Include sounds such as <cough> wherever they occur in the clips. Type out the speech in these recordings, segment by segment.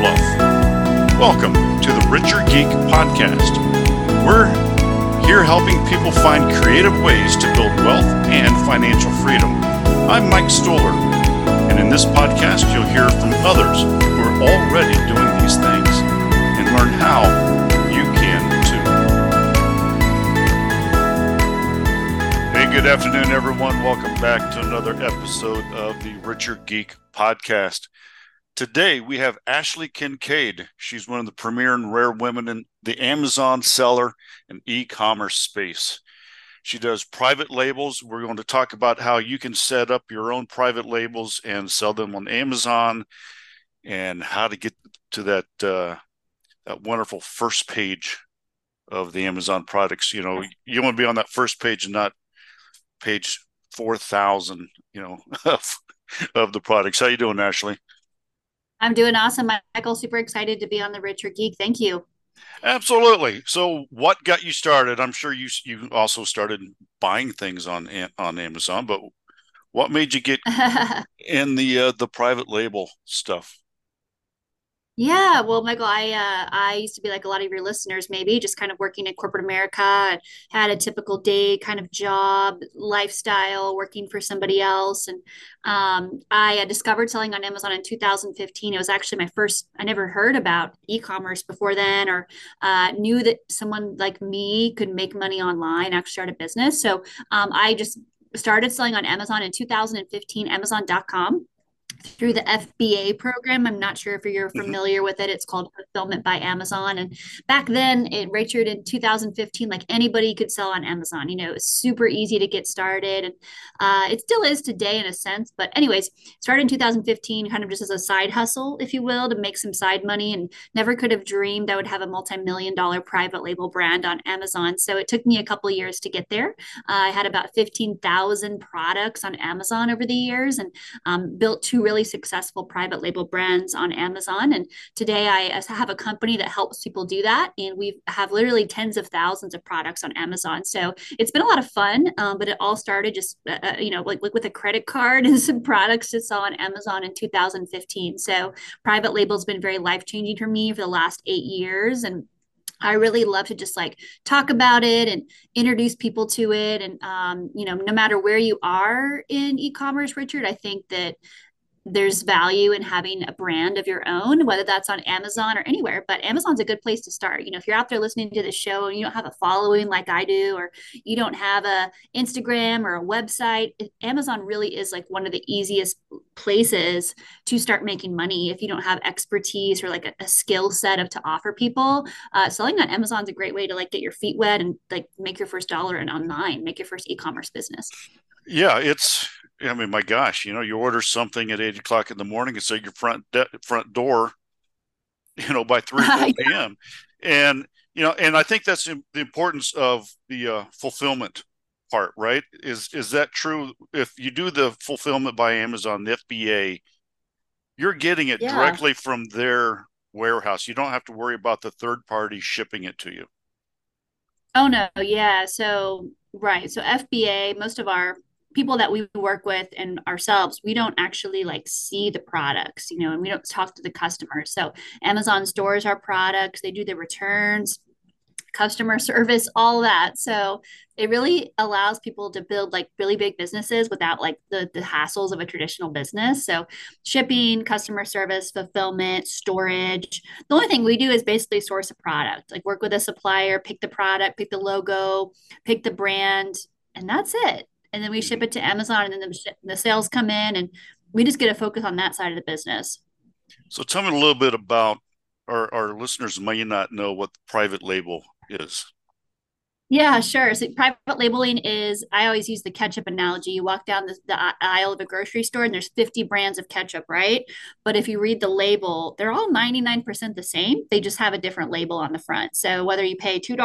fluff, welcome to the Richer Geek Podcast. We're here helping people find creative ways to build wealth and financial freedom. I'm Mike Stoller, and in this podcast, you'll hear from others who are already doing these things and learn how you can too. Hey, good afternoon, everyone. Welcome back to another episode of the Richer Geek Podcast. Today we have Ashley Kinkead. She's one of the premier and rare women in the Amazon seller and e-commerce space. She does private labels. We're going to talk about how you can set up your own private labels and sell them on Amazon, and how to get to that uh, that wonderful first page of the Amazon products. You know, you want to be on that first page and not page four thousand. You know, <laughs> of, of the products. How you doing, Ashley? I'm doing awesome, Michael. Super excited to be on the Richer Geek. Thank you. Absolutely. So, what got you started? I'm sure you you also started buying things on on Amazon, but what made you get <laughs> in the uh, the private label stuff? Yeah, well, Michael, I uh, I used to be like a lot of your listeners, maybe just kind of working in corporate America. had a typical day kind of job, lifestyle, working for somebody else, and um, I discovered selling on Amazon in 2015. It was actually my first. I never heard about e-commerce before then, or uh, knew that someone like me could make money online, actually start a business. So um, I just started selling on Amazon in 2015. Amazon.com through the FBA program. I'm not sure if you're mm-hmm. familiar mm-hmm. with it. It's called Fulfillment by Amazon. And back then, it Richard in 2015, like anybody could sell on Amazon. You know, it's super easy to get started, and uh, it still is today in a sense. But anyways, started in 2015, kind of just as a side hustle, if you will, to make some side money. And never could have dreamed I would have a multi-million dollar private label brand on Amazon. So it took me a couple years to get there. Uh, I had about 15,000 products on Amazon over the years, and um, built two really successful private label brands on Amazon. And today I have a company that helps people do that. And we have literally tens of thousands of products on Amazon. So it's been a lot of fun, um, but it all started just, uh, uh you know, like, like with a credit card <laughs> and some products to saw on Amazon in 2015. So private label has been very life changing for me for the last eight years. And I really love to just like talk about it and introduce people to it. And, um, you know, no matter where you are in e commerce, Richard, I think that there's value in having a brand of your own, whether that's on Amazon or anywhere. But Amazon's a good place to start. You know, if you're out there listening to the show and you don't have a following like I do, or you don't have a Instagram or a website, Amazon really is like one of the easiest places to start making money if you don't have expertise or like a, a skill set of to offer people. Uh, selling on Amazon's a great way to like get your feet wet and like make your first dollar and online, make your first e-commerce business. Yeah, it's I mean, my gosh, you know, you order something at eight o'clock in the morning and say your front de- front door, <laughs> you know, by three <laughs> a.m. and you know, and I think that's the importance of the uh, fulfillment part, right? Is is that true? If you do the fulfillment by Amazon, the FBA, you're getting it yeah. directly from their warehouse. You don't have to worry about the third party shipping it to you. Oh no, yeah. So right. So FBA, most of our people that we work with and ourselves we don't actually like see the products you know and we don't talk to the customers. So amazon stores our products they do the returns customer service all that. So it really allows people to build like really big businesses without like the, the hassles of a traditional business. So shipping customer service fulfillment storage the only thing we do is basically source a product. Like work with a supplier pick the product pick the logo pick the brand and that's it and then we ship it to Amazon, and then the, the sales come in, and we just get to focus on that side of the business. So, tell me a little bit about our, our listeners may not know what private label is. Yeah, sure. So private labeling is, I always use the ketchup analogy. You walk down the, the aisle of a grocery store and there's 50 brands of ketchup, right? But if you read the label, they're all 99% the same. They just have a different label on the front. So whether you pay $2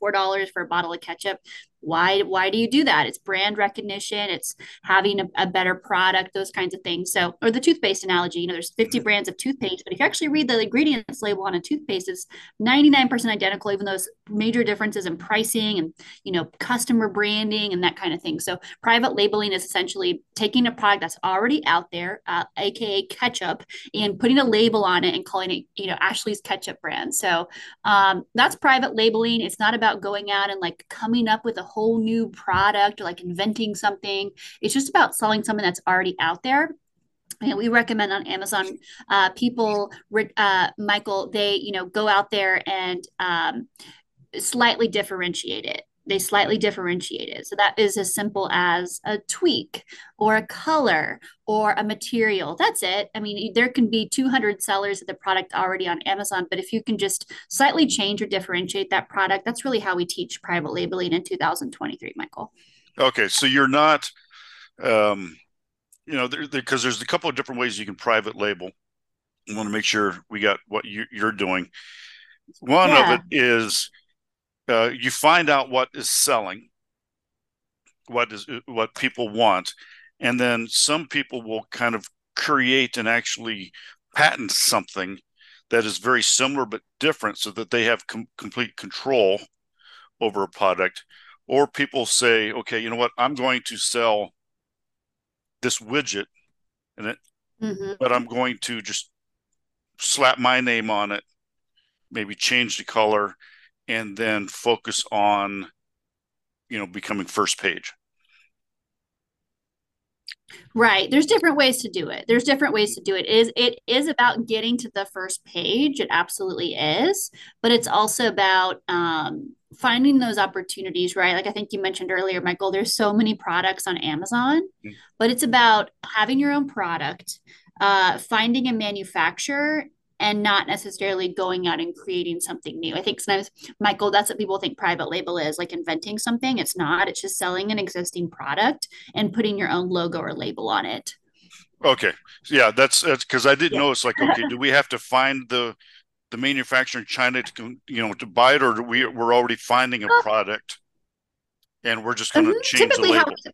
or $4 for a bottle of ketchup, why why do you do that it's brand recognition it's having a, a, better product those kinds of things so or the toothpaste analogy you know there's 50 mm-hmm. brands of toothpaste but if you actually read the ingredients label on a toothpaste it's 99% identical even though there's major differences in pricing and you know customer branding and that kind of thing. So private labeling is essentially taking a product that's already out there uh, aka ketchup and putting a label on it and calling it you know ashley's ketchup brand. So um, that's private labeling. It's not about going out and like coming up with a whole new product or like inventing something. It's just about selling something that's already out there. And we recommend on Amazon, uh, people, uh, Michael, they, you know, go out there and um, slightly differentiate it. They slightly differentiate it. So that is as simple as a tweak or a color or a material. That's it. I mean, there can be 200 sellers of the product already on Amazon, but if you can just slightly change or differentiate that product, that's really how we teach private labeling in 2023, Michael. Okay, so you're not, um, you know, because there, there, there's a couple of different ways you can private label. I want to make sure we got what you, are doing. One yeah. of it is uh, you find out what is selling, what is what people want, and then some people will kind of create and actually patent something that is very similar but different so that they have com- complete control over a product or people say okay you know what i'm going to sell this widget and it mm-hmm. but i'm going to just slap my name on it maybe change the color and then focus on you know becoming first page Right. There's different ways to do it. There's different ways to do it. it. Is it is about getting to the first page. It absolutely is, but it's also about um, finding those opportunities. Right. Like I think you mentioned earlier, Michael. There's so many products on Amazon, mm-hmm. but it's about having your own product, uh, finding a manufacturer, and not necessarily going out and creating something new. I think sometimes, Michael, that's what people think private label is like inventing something. It's not, it's just selling an existing product and putting your own logo or label on it. Okay. Yeah, that's that's because I didn't yeah. know. It's like, okay, do we have to find the the manufacturer in China to you know to buy it, or we we're already finding a product and we're just going to mm-hmm. change Typically the label? How,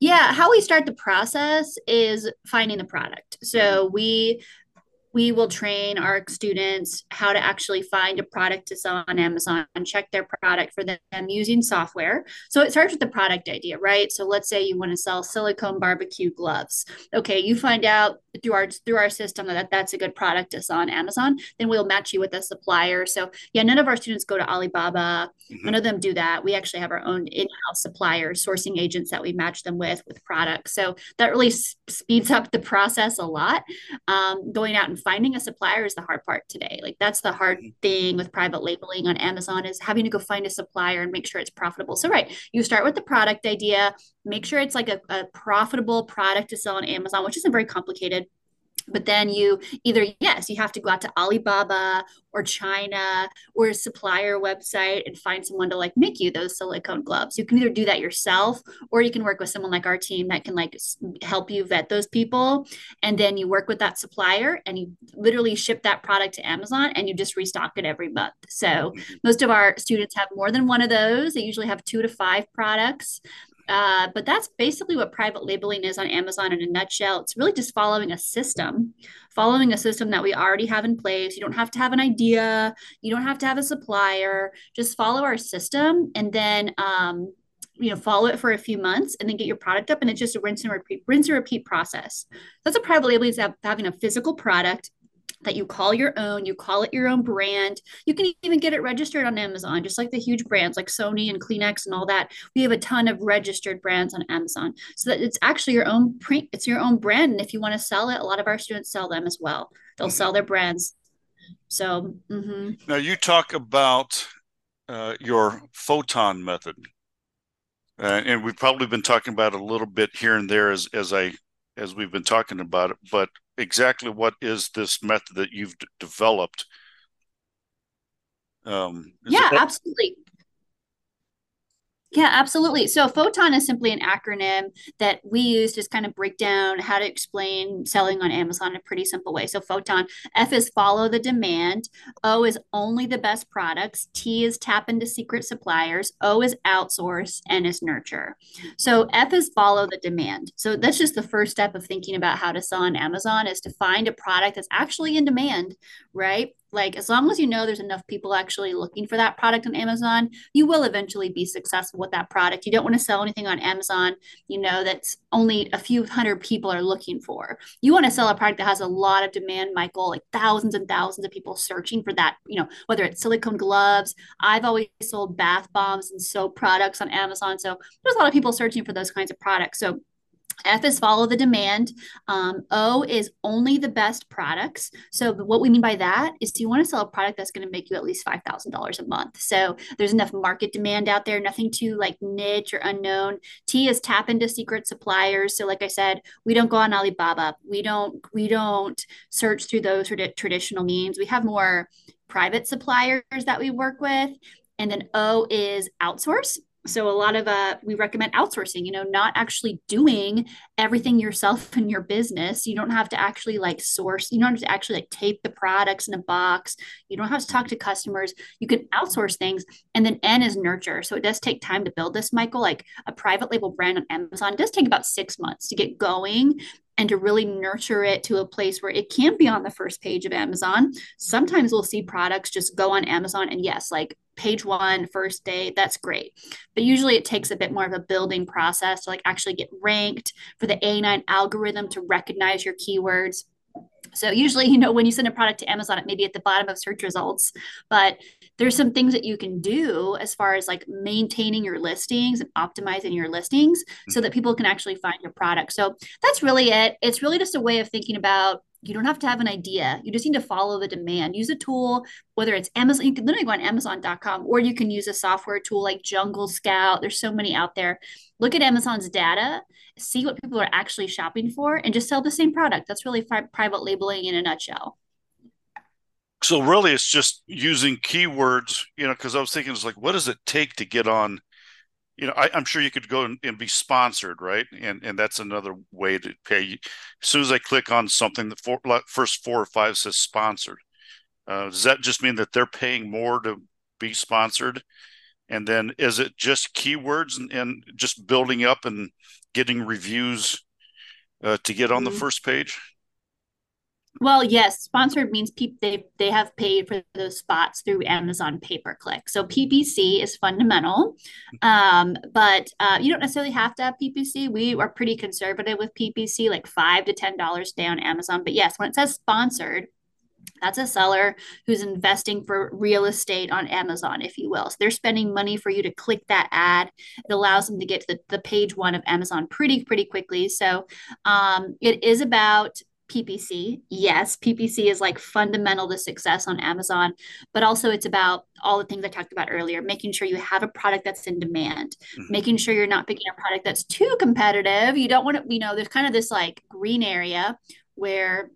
yeah, how we start the process is finding the product. So mm-hmm. we we will train our students how to actually find a product to sell on Amazon and check their product for them using software. So it starts with the product idea, right? So let's say you want to sell silicone barbecue gloves. Okay, you find out through our through our system that that's a good product to sell on Amazon. Then we'll match you with a supplier. So yeah, none of our students go to Alibaba. Mm-hmm. None of them do that. We actually have our own in-house suppliers, sourcing agents that we match them with with products. So that really speeds up the process a lot. Um, going out and finding a supplier is the hard part today. Like that's the hard thing with private labeling on Amazon is having to go find a supplier and make sure it's profitable. So right, you start with the product idea, make sure it's like a, a profitable product to sell on Amazon, which isn't very complicated but then you either yes you have to go out to alibaba or china or a supplier website and find someone to like make you those silicone gloves. You can either do that yourself or you can work with someone like our team that can like help you vet those people. And then you work with that supplier and you literally ship that product to amazon and you just restock it every month. So most of our students have more than one of those. They usually have two to five products uh, but that's basically what private labeling is on Amazon in a nutshell. It's really just following a system, following a system that we already have in place. You don't have to have an idea, you don't have to have a supplier. Just follow our system and then um, you know follow it for a few months and then get your product up and it's just a rinse and repeat rinse and repeat process that's a private labeling is having a physical product that you call your own, you call it your own brand. You can even get it registered on Amazon, just like the huge brands like Sony and Kleenex and all that. We have a ton of registered brands on Amazon so that it's actually your own print, it's your own brand. And if you want to sell it, a lot of our students sell them as well. They'll mm-hmm. sell their brands. So, mm-hmm. now you talk about uh, your photon method. Uh, and we've probably been talking about it a little bit here and there as, as I as we've been talking about it, but exactly what is this method that you've d- developed? Um, yeah, absolutely. Yeah, absolutely. So Photon is simply an acronym that we use to kind of break down how to explain selling on Amazon in a pretty simple way. So Photon, F is follow the demand, O is only the best products, T is tap into secret suppliers, O is outsource, N is nurture. So F is follow the demand. So that's just the first step of thinking about how to sell on Amazon is to find a product that's actually in demand, right? Like as long as you know there's enough people actually looking for that product on Amazon, you will eventually be successful with that product. You don't want to sell anything on Amazon, you know, that's only a few hundred people are looking for. You want to sell a product that has a lot of demand, Michael, like thousands and thousands of people searching for that, you know, whether it's silicone gloves. I've always sold bath bombs and soap products on Amazon. So there's a lot of people searching for those kinds of products. So F is follow the demand. Um, o is only the best products. So what we mean by that is you want to sell a product that's going to make you at least $5,000 a month. So there's enough market demand out there, nothing too like niche or unknown. T is tap into secret suppliers. So like I said, we don't go on Alibaba. We don't, we don't search through those traditional means. We have more private suppliers that we work with. And then O is outsource so a lot of uh we recommend outsourcing you know not actually doing everything yourself <laughs> in your business. You don't have to actually like source you don't have to actually like tape the products in a box. You don't have to talk to customers. You can outsource things and then n is nurture. So it does take time to build this michael. Like a private label brand on amazon does take about six months to get going and to really nurture it to a place where it can be on the first page of Amazon. Sometimes we'll see products just go on Amazon and yes, like page one, first day, that's great. But usually it takes a bit more of a building process to like actually get ranked for the A9 algorithm to recognize your keywords. So usually, <laughs> you know, when you send a product to Amazon, it may be at the bottom of search results, but there's some things that you can do as far as like maintaining your listings and optimizing your listings so mm-hmm. that people can actually find your product. So that's really it. It's really just a way of thinking about you don't have to have an idea. You just need to follow the demand. Use a tool, whether it's Amazon, you can literally go on Amazon.com or you can use a software tool like Jungle Scout. There's so many out there. Look at Amazon's data, see what people are actually shopping for, and just sell the same product. That's really fi- private labeling in a nutshell. So really, it's just using keywords, you know, because I was thinking, it's like, what does it take to get on you know, I, am sure you could go and, and, be sponsored, right? And and that's another way to pay. As soon as I click on something, the four, first four or five says sponsored. Uh, does that just mean that they're paying more to be sponsored? And then is it just keywords and, and just building up and getting reviews uh, to get on the mm-hmm. first page? Well, yes, sponsored means pe- they they have paid for those spots through Amazon pay per click. So PPC is fundamental, um, but uh, you don't necessarily have to have PPC. We are pretty conservative with PPC, like five to ten dollars on Amazon. But yes, when it says sponsored, that's a seller who's investing for real estate on Amazon, if you will. So they're spending money for you to click that ad. It allows them to get to the, the page one of Amazon pretty, pretty quickly. So um, it is about PPC. Yes, PPC is like fundamental to success on Amazon, but also it's about all the things I talked about earlier, making sure you have a product that's in demand, mm-hmm. making sure you're not picking a product that's too competitive. You don't want to, you know, there's kind of this like green area where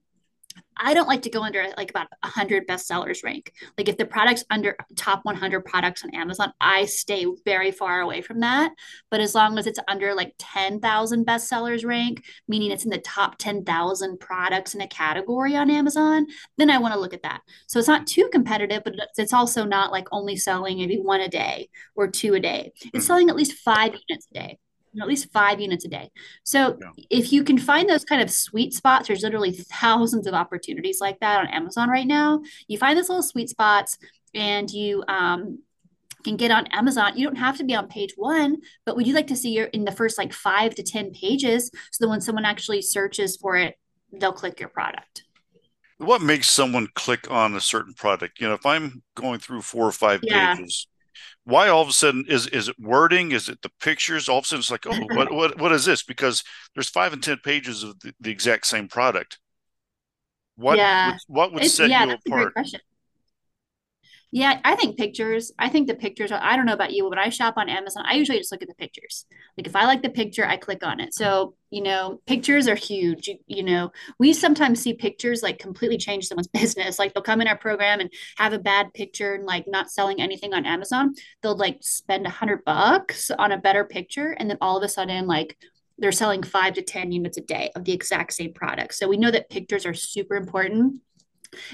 I don't like to go under like about 100 bestsellers rank. Like if the product's under top 100 products on Amazon, I stay very far away from that. But as long as it's under like 10,000 bestsellers rank, meaning it's in the top 10,000 products in a category on Amazon, then I want to look at that. So it's not too competitive, but it's also not like only selling maybe one a day or two a day. It's mm-hmm. selling at least five units a day at least five units a day. So yeah. if you can find those kind of sweet spots, there's literally <laughs> thousands of opportunities like that on Amazon right now. You find those little sweet spots and you um, can get on Amazon. You don't have to be on page one, but would you like to see you're in the first like five to 10 pages so that when someone actually searches for it, they'll click your product? What makes someone click on a certain product? You know, if I'm going through four or five yeah. pages, why all of a sudden is is it wording? Is it the pictures? All of a sudden it's like, oh, what <clears throat> what what is this? Because there's five and ten pages of the, the exact same product. What yeah. would, what would it's, set yeah, you apart? Yeah, I think pictures. I think the pictures are, I don't know about you, but I shop on Amazon. I usually just look at the pictures. Like if I like the picture, I click on it. So, you know, pictures are huge. You, you know, we sometimes see pictures like completely change someone's <laughs> business. Like they'll come in our program and have a bad picture and like not selling anything on Amazon. They'll like spend a hundred bucks on a better picture. And then all of a sudden, like they're selling five to 10 units a day of the exact same product. So we know that pictures are super important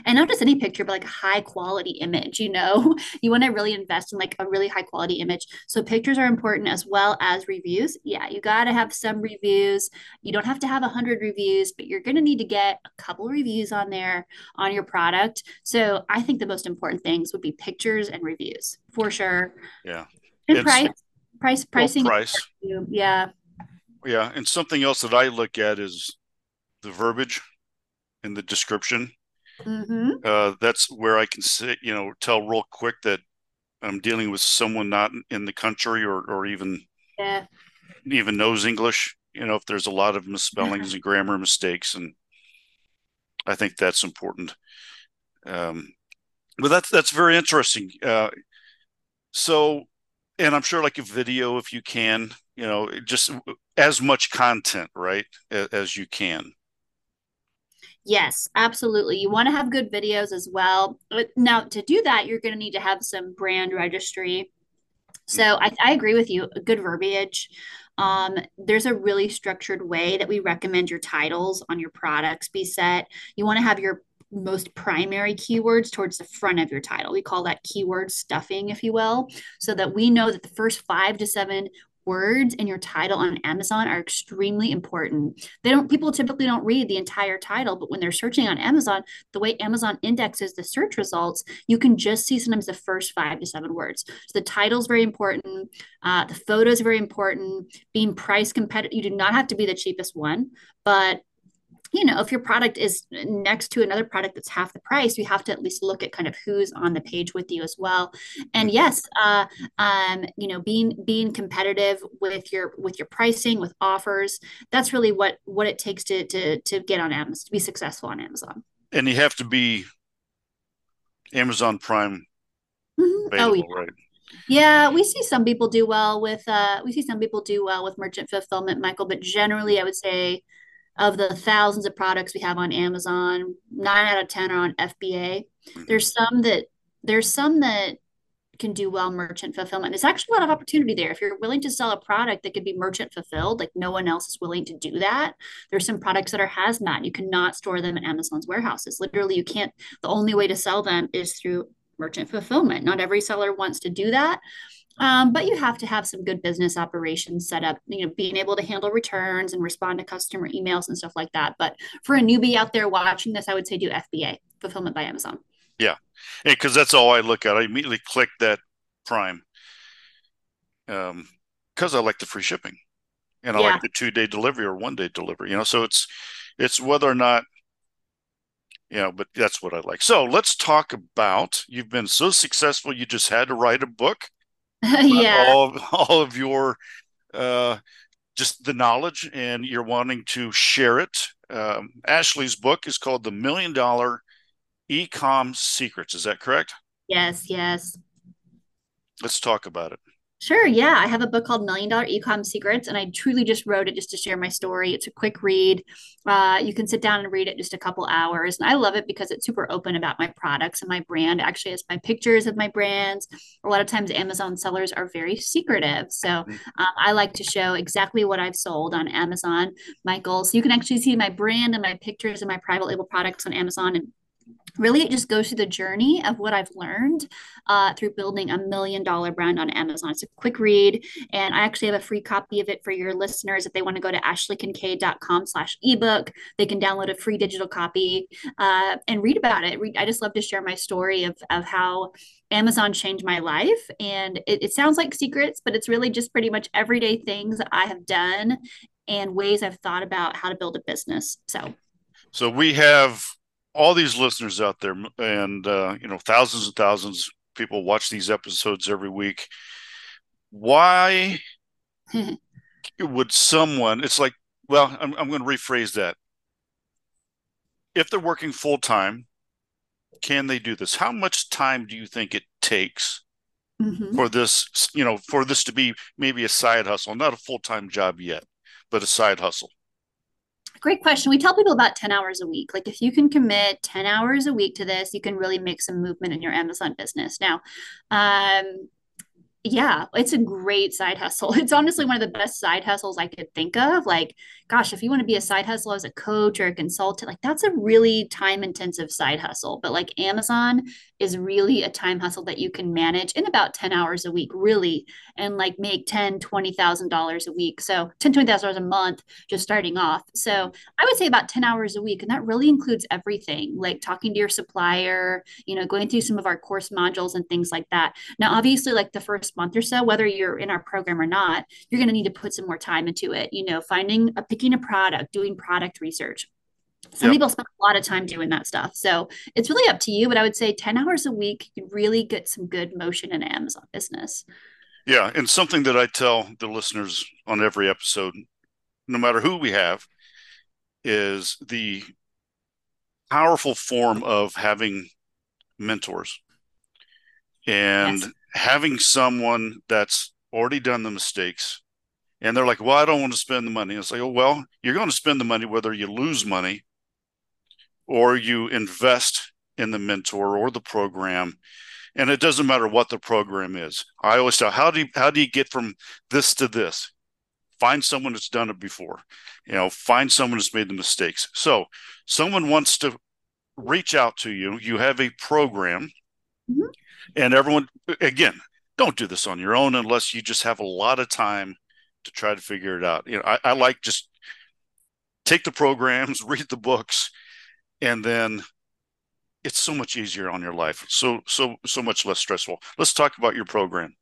and not just any picture but like a high quality image you know? <laughs> You want to really invest in like a really high quality image. So pictures are important as well as reviews. Yeah you got to have some reviews. You don't have to have a 100 reviews but you're going to need to get a couple reviews on there on your product. So i think the most important things would be pictures and reviews for sure. Yeah. And price price pricing well, price. yeah. Yeah and something else that i look at is the verbiage in the description Mm-hmm. Uh, that's where I can say, you know, tell real quick that I'm dealing with someone not in the country or, or even yeah. even knows English. You know, if there's a lot of misspellings and grammar mistakes, and I think that's important. Um, but that's that's very interesting. Uh, so, and I'm sure like a video, if you can, you know, just as much content, right, as, as you can. Yes, absolutely. You want to have good videos as well. Now, to do that, you're going to need to have some brand registry. So I, I agree with you. Good verbiage. Um, there's a really structured way that we recommend your titles on your products be set. You want to have your most primary keywords towards the front of your title. We call that keyword stuffing, if you will, so that we know that the first five to seven words in your title on Amazon are extremely important. They don't people typically don't read the entire title, but when they're searching on Amazon, the way Amazon indexes the search results, you can just see sometimes the first five to seven words. So the title is very important. Uh, the photo is very important. Being price competitive, you do not have to be the cheapest one, but you know, if your product is next to another product that's half the price, you have to at least look at kind of who's on the page with you as well. And yes, uh, um, you know, being being competitive with your with your pricing, with offers, that's really what what it takes to to to get on Amazon to be successful on Amazon. And you have to be Amazon Prime. Mm-hmm. Oh yeah. Right? Yeah, we see some people do well with uh we see some people do well with merchant fulfillment, Michael, but generally I would say of the thousands of products we have on Amazon, nine out of 10 are on FBA. Mm-hmm. There's some that there's some that can do well merchant fulfillment. There's actually a lot of opportunity there. If you're willing to sell a product that could be merchant fulfilled, like no one else is willing to do that, there's some products that are hazmat. You cannot store them in Amazon's warehouses. Literally, you can't. The only way to sell them is through merchant fulfillment. Not every seller wants to do that. Um, but you have to have some good business operations set up, you know, being able to handle returns and respond to customer emails and stuff like that. But for a newbie out there watching this, I would say do FBA, fulfillment by Amazon. Yeah. Because that's all I look at. I immediately click that Prime um, because I like the free shipping and I yeah. like the two day delivery or one day delivery, you know, so it's, it's whether or not, you know, but that's what I like. So let's talk about, you've been so successful. You just had to write a book <laughs> yeah. all of, <laughs> all of your uh, just the knowledge and you're wanting to share it. Um, Ashley's book is called The Million Dollar Ecom Secrets. Is that correct? Yes, yes. Let's talk about it. Sure. Yeah. I have a book called Million Dollar Ecom Secrets, and I truly just wrote it just to share my story. It's a quick read. Uh, you can sit down and read it just a couple hours. And I love it because it's super open about my products and my brand. Actually, it's my pictures of my brands. A lot of times, Amazon sellers are very secretive. So mm-hmm. um, I like to show exactly what I've sold on Amazon, Michael. So you can actually see my brand and my pictures and my private label products on Amazon and really it just goes through the journey of what I've learned uh, through building a million dollar brand on Amazon. It's a quick read, and I actually have a free copy of it for your listeners. If they want to go to ashleykinkead.com slash ebook, they can download a free digital copy uh, and read about it. I just love to share my story of, of how Amazon changed my life. And it, it sounds like secrets, but it's really just pretty much everyday things I have done and ways I've thought about how to build a business. So so we have all these listeners out there, and uh, you know, thousands and thousands of people watch these episodes every week. Why <laughs> would someone? It's like, well, I'm, I'm going to rephrase that. If they're working full time, can they do this? How much time do you think it takes mm-hmm. for this, you know, for this to be maybe a side hustle, not a full time job yet, but a side hustle? Great question. We tell people about 10 hours a week. Like if you can commit 10 hours a week to this, you can really make some movement in your Amazon business. Now, um, yeah, it's a great side hustle. <laughs> It's honestly one of the best side hustles I could think of. Like, gosh, if you want to be a side hustle as a coach or a consultant, like that's a really time intensive side hustle. But like Amazon is really a time hustle that you can manage in about 10 hours a week, really, and like make 10, $20,000 a week. So 10, $20,000 a month just starting off. So I would say about 10 hours a week. And that really includes everything like talking to your supplier, you know, going through some of our course modules and things like that. Now, obviously, like the first month or so, whether you're in our program or not, you're going to need to put some more time into it, you know, finding a picking a product, doing product research. Some yep. people spend a lot of time doing that stuff. So it's really up to you. But I would say 10 hours a week, you really get some good motion in Amazon business. Yeah. And something that I tell the listeners on every episode, no matter who we have, is the powerful form of having mentors and yes. having someone that's already done the mistakes and they're like, well, I don't want to spend the money. And it's like, oh, well, you're going to spend the money whether you lose money or you invest in the mentor or the program. And it doesn't matter what the program is. I always tell, how do you, how do you get from this to this? Find someone that's done it before. You know, find someone that's made the mistakes. So, someone wants to reach out to you. You have a program, mm-hmm. and everyone again, don't do this on your own unless you just have a lot of time to try to figure it out. You know, I, I like just take the programs, <laughs> read the books, and then it's so much easier on your life. So so so much less stressful. Let's talk about your program.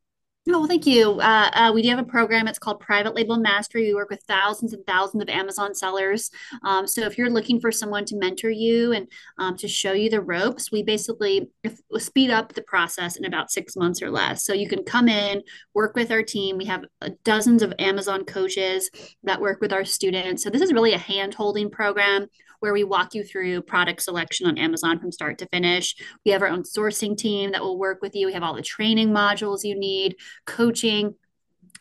No, well, thank you. Uh, uh, we do have a program. It's called Private Label Mastery. We work with thousands and thousands of Amazon sellers. Um, so if you're looking for someone to mentor you and um, to show you the ropes, we basically speed up the process in about six months or less. So you can come in, work with our team. We have uh, dozens of Amazon coaches that work with our students. So this is really a hand holding program where we walk you through product selection on Amazon from start to finish. We have our own sourcing team that will work with you. We have all the training modules you need, coaching,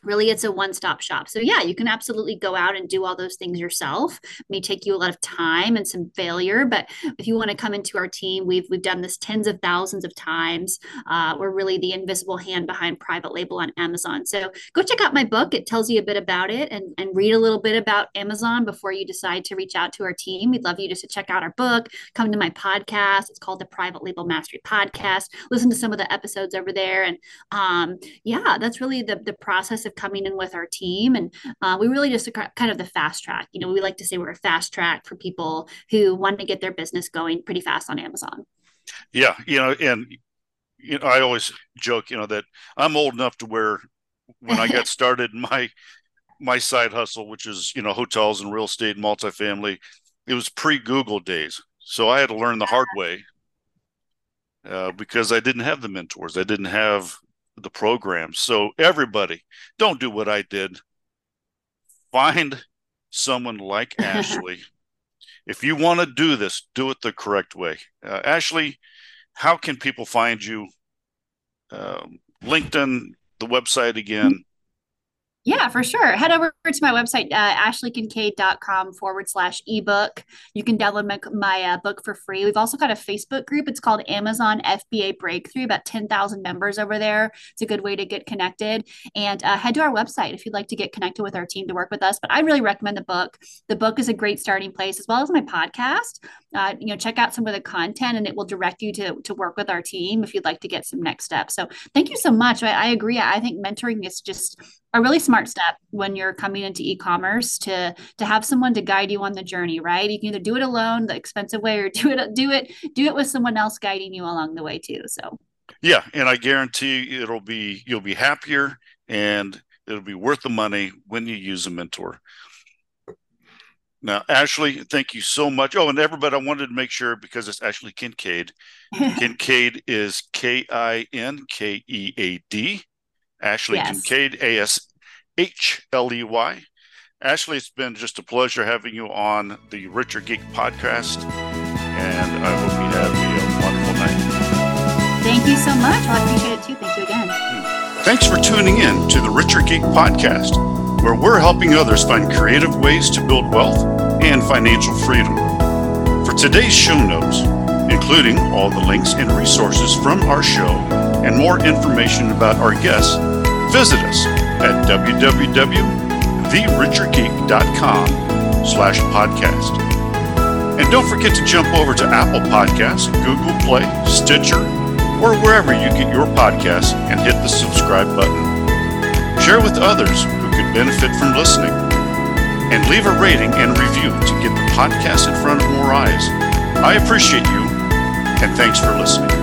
really it's a one-stop shop. So yeah you can absolutely go out and do all those things yourself. It may take you a lot of time and some failure but if you want to come into our team we've we've done this tens of thousands of times. Uh, we're really the invisible hand behind private label on amazon. So go check out my book. It tells you a bit about it and, and read a little bit about amazon before you decide to reach out to our team. We'd love you just to check out our book come to my podcast. It's called the private label mastery podcast. Listen to some of the episodes over there and um, yeah that's really the, the process of coming in with our team. And uh, we really just kind of the fast track. You know, we like to say we're a fast track for people who want to get their business going pretty fast on Amazon. Yeah. You know, and you know, I always joke, you know, that I'm old enough to where when I got <laughs> started my my side hustle, which is, you know, hotels and real estate and multifamily, it was pre Google days. So I had to learn the hard way uh, because I didn't have the mentors. I didn't have the program. So everybody, don't do what I did. Find someone like <laughs> Ashley. if you want to do this, do it the correct way. Uh, Ashley, how can people find you? Um, LinkedIn, the website again. Yeah, for sure. Head over to my website, uh, ashleykinkead.com forward slash ebook. You can download my, my uh, book for free. We've also got a Facebook group. It's called Amazon FBA Breakthrough, about 10,000 members over there. It's a good way to get connected. And uh, head to our website if you'd like to get connected with our team to work with us. But I really recommend the book. The book is a great starting place, as well as my podcast. Uh, you know, check out some of the content and it will direct you to, to work with our team if you'd like to get some next steps. So thank you so much. I, I agree. I think mentoring is just a really smart step when you're coming into e-commerce to to have someone to guide you on the journey right you can either do it alone the expensive way or <laughs> do it do it do it with someone else guiding you along the way too so yeah and i guarantee it'll be you'll be happier and it'll be worth the money when you use a mentor now, Ashley, thank you so much. Oh, and everybody, I wanted to make sure because it's Ashley Kinkead. <laughs> Kinkead is K I N K E A D. Ashley yes. Kinkead, A S H L E Y. Ashley, it's been just a pleasure having you on the Richer Geek podcast, and I hope you have a wonderful night. Thank you so much. Well, I appreciate it too. Thank you again. Hmm. Thanks for tuning in to the Richer Geek podcast, where we're helping others find creative ways to build wealth and financial freedom. For today's show notes, including all the links and resources from our show and more information about our guests, visit us at www.therichergeek.com slash podcast. And don't forget to jump over to Apple Podcasts, Google Play, Stitcher, or wherever you get your podcasts and hit the subscribe button. Share with others who could benefit from listening. And leave a rating and review to get the podcast in front of more eyes. I appreciate you, and thanks for listening.